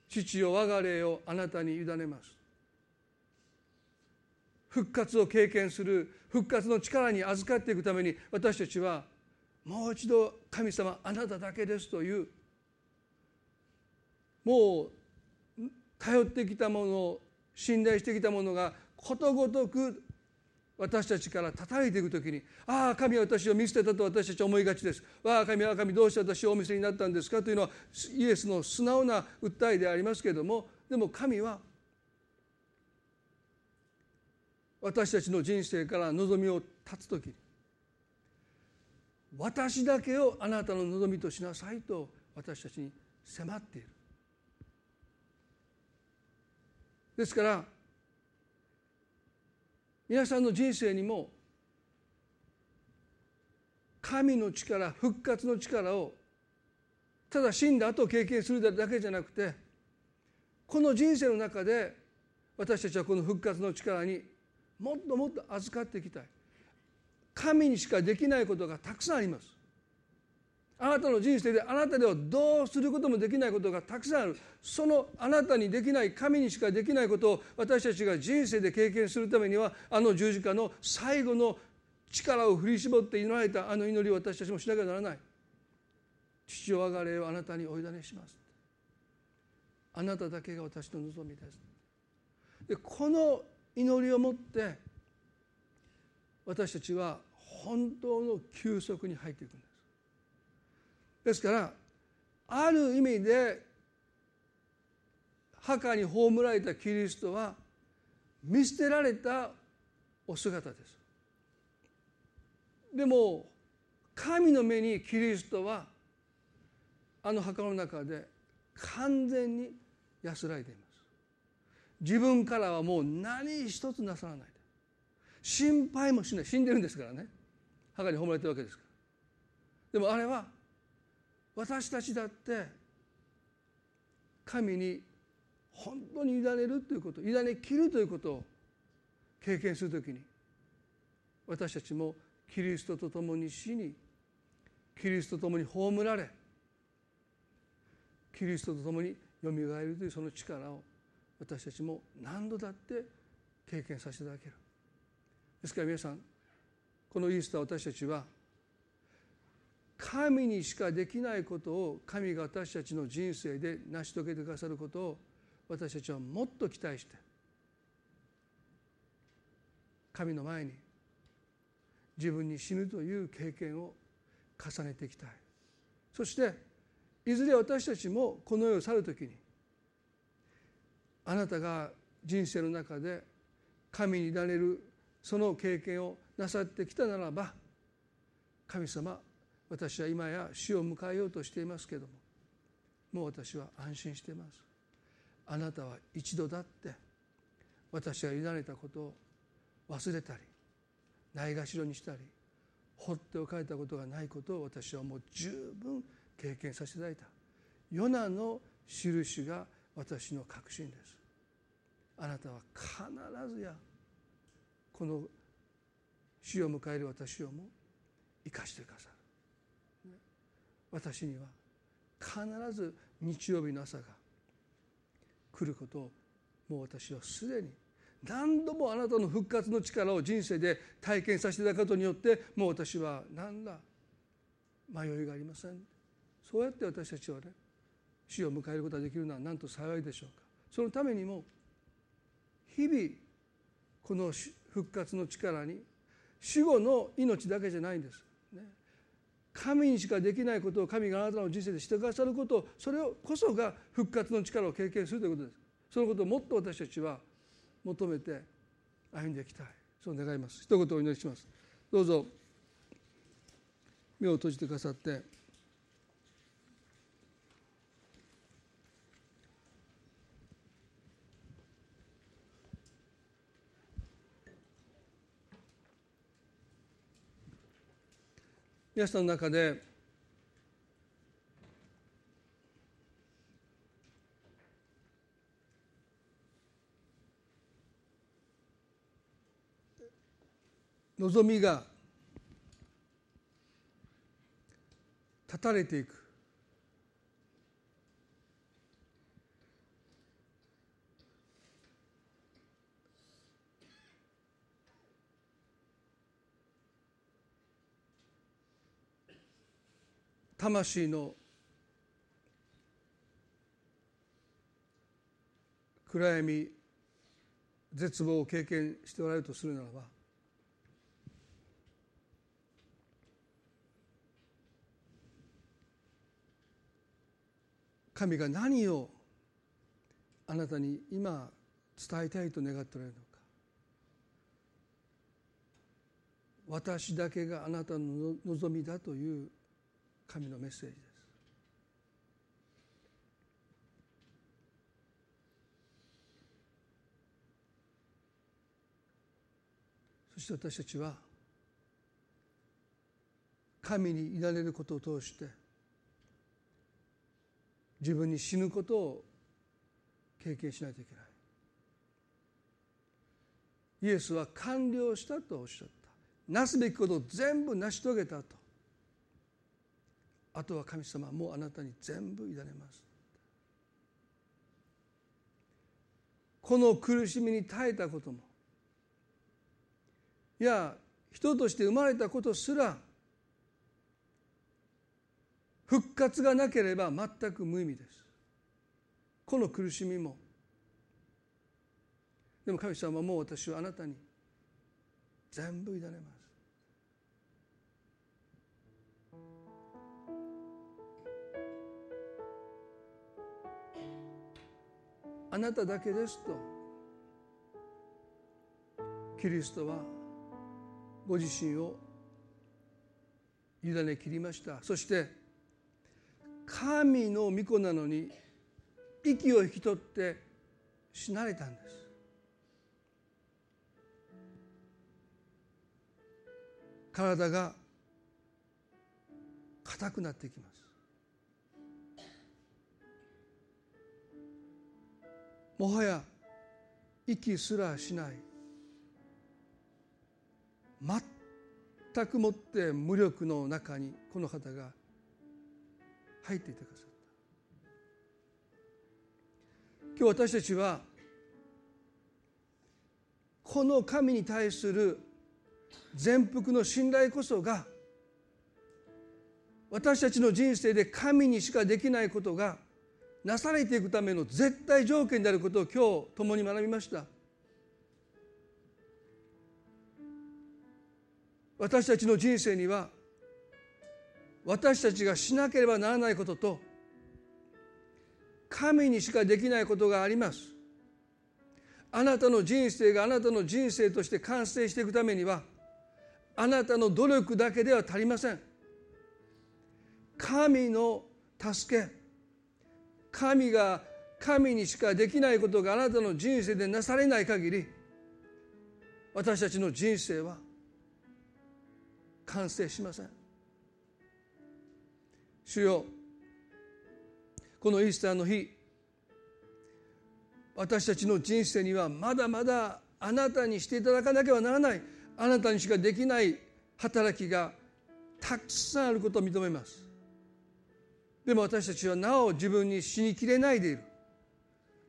父よ我が霊をあなたに委ねます。復活を経験する復活の力に預かっていくために私たちはもう一度神様あなただけですというもう頼ってきたもの信頼してきたものがことごとく私たちから叩いていく時に「ああ神は私を見捨てた」と私たちは思いがちです「わあ神は神どうして私をお見せになったんですか?」というのはイエスの素直な訴えでありますけれどもでも神は私たちの人生から望みを断つ時に私だけをあなたの望みとしなさいと私たちに迫っているですから皆さんの人生にも神の力復活の力をただ死んだ後経験するだけじゃなくてこの人生の中で私たちはこの復活の力にもっともっと預かっていきたい。神にしかできないことがたくさんあります。あなたの人生であなたではどうすることもできないことがたくさんある。そのあなたにできない神にしかできないことを私たちが人生で経験するためにはあの十字架の最後の力を振り絞って祈られたあの祈りを私たちもしなきゃならない。父を我が霊をあなたにお委ねします。あなただけが私の望みです。でこの祈りをもって私たちは本当の休息に入っていくんです。ですからある意味で墓に葬られたキリストは見捨てられたお姿です。でも神の目にキリストはあの墓の中で完全に安らいでいます。自分からはもう何一つなさらない。心配もしない。死んでるんですからね。墓に葬られてるわけですから。でもあれは私たちだって神に本当に委ねるということ委ね切るということを経験するときに私たちもキリストと共に死にキリストと共に葬られキリストと共によみがえるというその力を私たちも何度だって経験させていただける。ですから皆さんこのイースター私たちは神にしかできないことを神が私たちの人生で成し遂げてくださることを私たちはもっと期待して神の前に自分に死ぬという経験を重ねていきたい。そしていずれ私たちもこの世を去る時にあなたが人生の中で神になれるその経験をなさってきたならば神様私は今や死を迎えようとしていますけどももう私は安心しています。あなたは一度だって私が委ねたことを忘れたりないがしろにしたり放っておかれたことがないことを私はもう十分経験させていただいた。ヨナの印が私の確信です。あなたは必ずやこの死を迎える私をも生かしてくださる。私には必ず日曜日の朝が来ることをもう私はすでに何度もあなたの復活の力を人生で体験させていただくことによってもう私は何ら迷いがありませんそうやって私たちはね死を迎えることができるのは何と幸いでしょうかそのためにも日々この復活の力に死後の命だけじゃないんです。ね、神にしかできないことを神があなたの人生でしてくださることそれをこそが復活の力を経験するということです。そのことをもっと私たちは求めて歩んでいきたい。そう願います。一言お祈りします。どうぞ。目を閉じてくださって。皆さんの中で望みが断たれていく。魂の暗闇絶望を経験しておられるとするならば神が何をあなたに今伝えたいと願っておられるのか。私だけがあなたの望みだという神のメッセージです。そして私たちは神にいられることを通して自分に死ぬことを経験しないといけない。イエスは完了したとおっしゃった。なすべきことを全部成し遂げたと。あとは神様もうあなたに全部委ねます。この苦しみに耐えたこともいや人として生まれたことすら復活がなければ全く無意味です。この苦しみも。でも神様もう私はあなたに全部委ねます。あなただけですとキリストはご自身を委ね切りました。そして神の御子なのに息を引き取って死なれたんです。体が硬くなってきます。もはや息すらしない。全くもって無力の中にこの方が入っていてくださった。今日私たちはこの神に対する全幅の信頼こそが私たちの人生で神にしかできないことがなされていくための絶対条件であることを今日共に学びました。私たちの人生には私たちがしなければならないことと神にしかできないことがあります。あなたの人生があなたの人生として完成していくためにはあなたの努力だけでは足りません。神の助け。神が神にしかできないことがあなたの人生でなされない限り私たちの人生は完成しません。主よこのイースターの日私たちの人生にはまだまだあなたにしていただかなければならないあなたにしかできない働きがたくさんあることを認めます。でも私たちはなお自分に死にきれないでいる。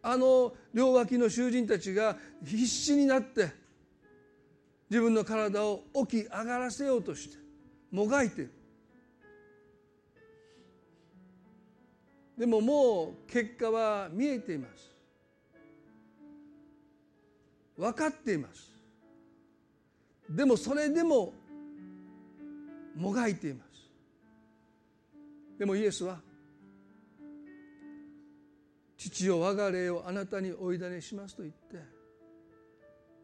あの両脇の囚人たちが必死になって自分の体を起き上がらせようとしてもがいている。でももう結果は見えています。分かっています。でもそれでももがいています。でもイエスは父よ我が霊をあなたにおいだねしますと言って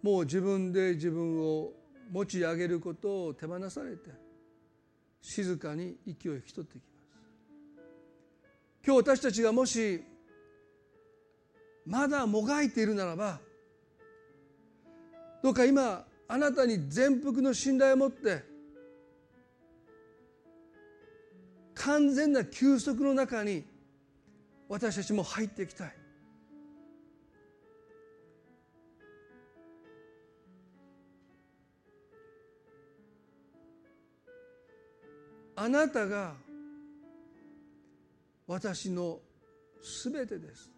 もう自分で自分を持ち上げることを手放されて静かに息を引き取っていきます。今日私たちがもしまだもがいているならばどうか今あなたに全幅の信頼を持って完全な休息の中に私たちも入っていきたい。あなたが私のすべてです。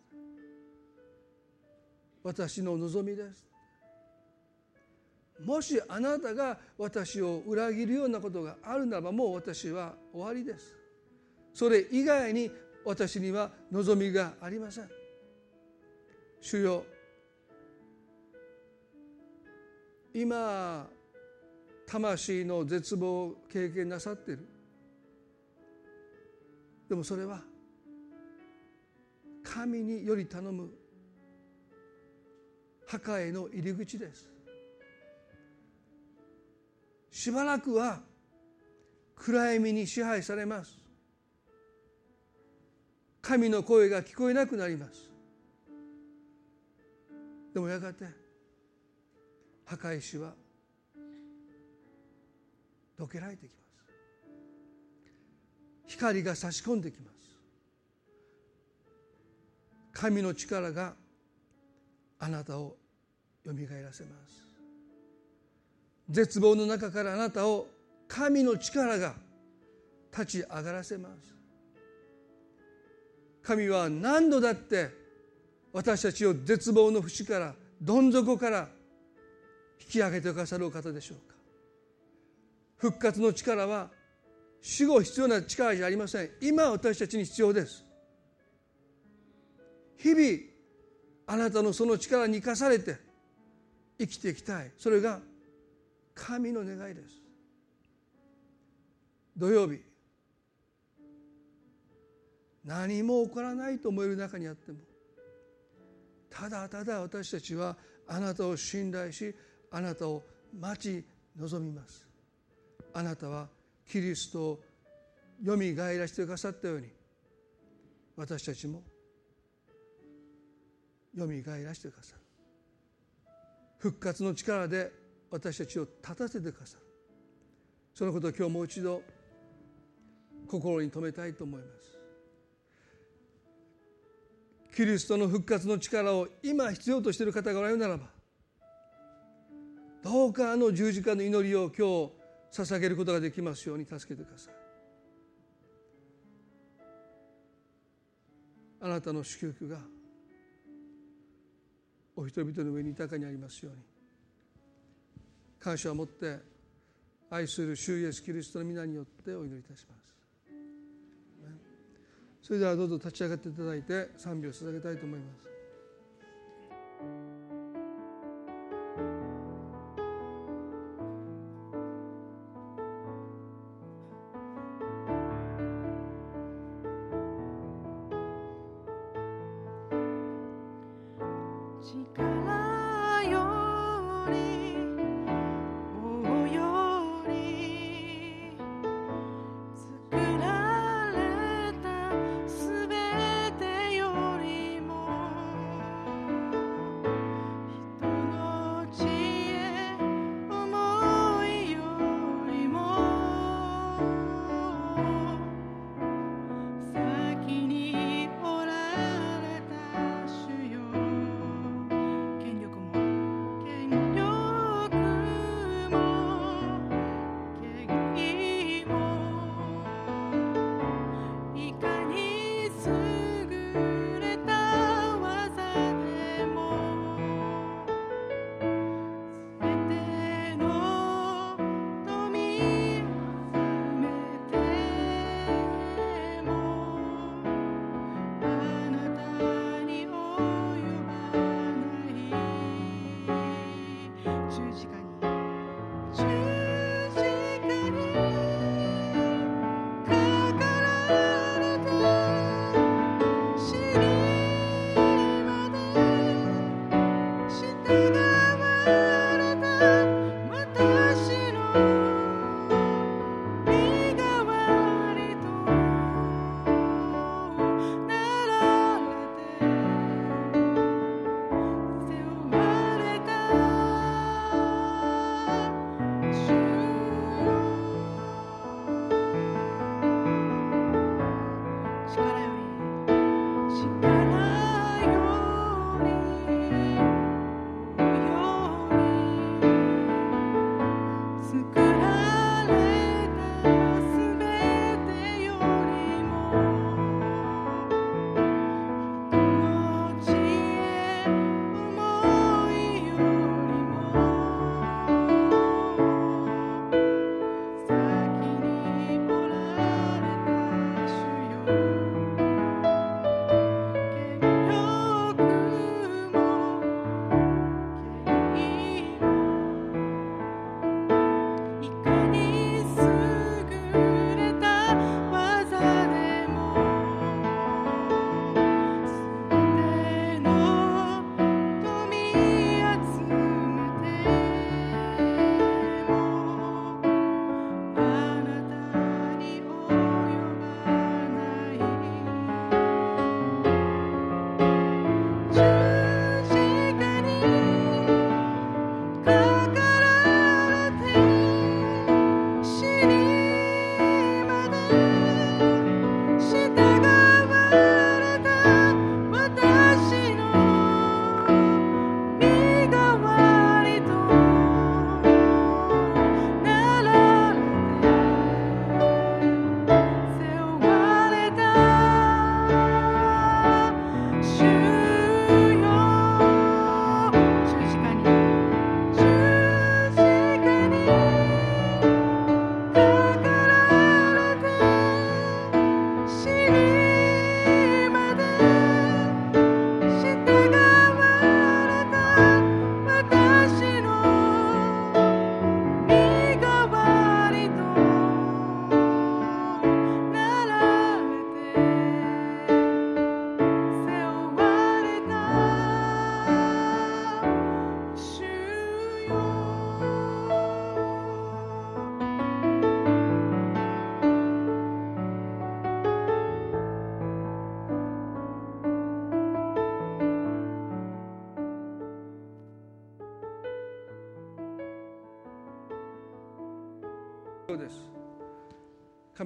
私の望みです。もしあなたが私を裏切るようなことがあるならばもう私は終わりです。それ以外に私には望みがありません。主よ今魂の絶望を経験なさっている。でもそれは神により頼む墓への入り口です。しばらくは暗闇に支配されます。神の声が聞こえなくなります。でもやがて墓石はどけられてきます。光が差し込んできます。神の力があなたをよみがえらせます。絶望の中からあなたを神の力が立ち上がらせます。神は何度だって私たちを絶望の淵からどん底から引き上げてくださるお方でしょうか。復活の力は死後必要な力じゃありません。今私たちに必要です。日々あなたのその力に生かされて生きていきたい。それが神の願いです。土曜日何も起こらないと思える中にあってもただただ私たちはあなたを信頼しあなたを待ち望みます。あなたはキリストをよみがえらせてくださったように私たちもよみがえらせてくださる。復活の力で私たちを立たせてくださる。そのことを今日もう一度心に留めたいと思います。キリストの復活の力を今必要としている方がおられるならばどうかあの十字架の祈りを今日捧げることができますように助けてください。あなたの祝福がお人々の上に豊かにありますように感謝を持って愛する主イエスキリストの皆によってお祈りいたします。それではどうぞ立ち上がっていただいて賛美を捧げたいと思います。です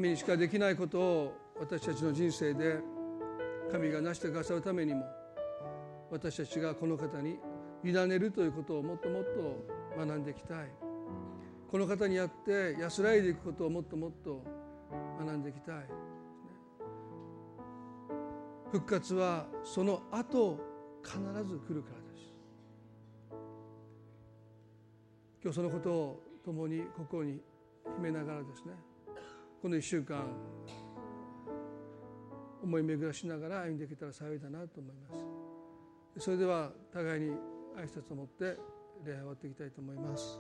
神にしかできないことを私たちの人生で神が成してくださるためにも私たちがこの方に委ねるということをもっともっと学んでいきたい。この方にあって安らいでいくことをもっともっと学んでいきたい。復活はその後必ず来るからです。今日そのことを共に心に秘めながらですねこの1週間思い巡らしながら歩んでいけたら幸いだなと思います。それでは互いに挨拶を持って礼拝を終わっていきたいと思います。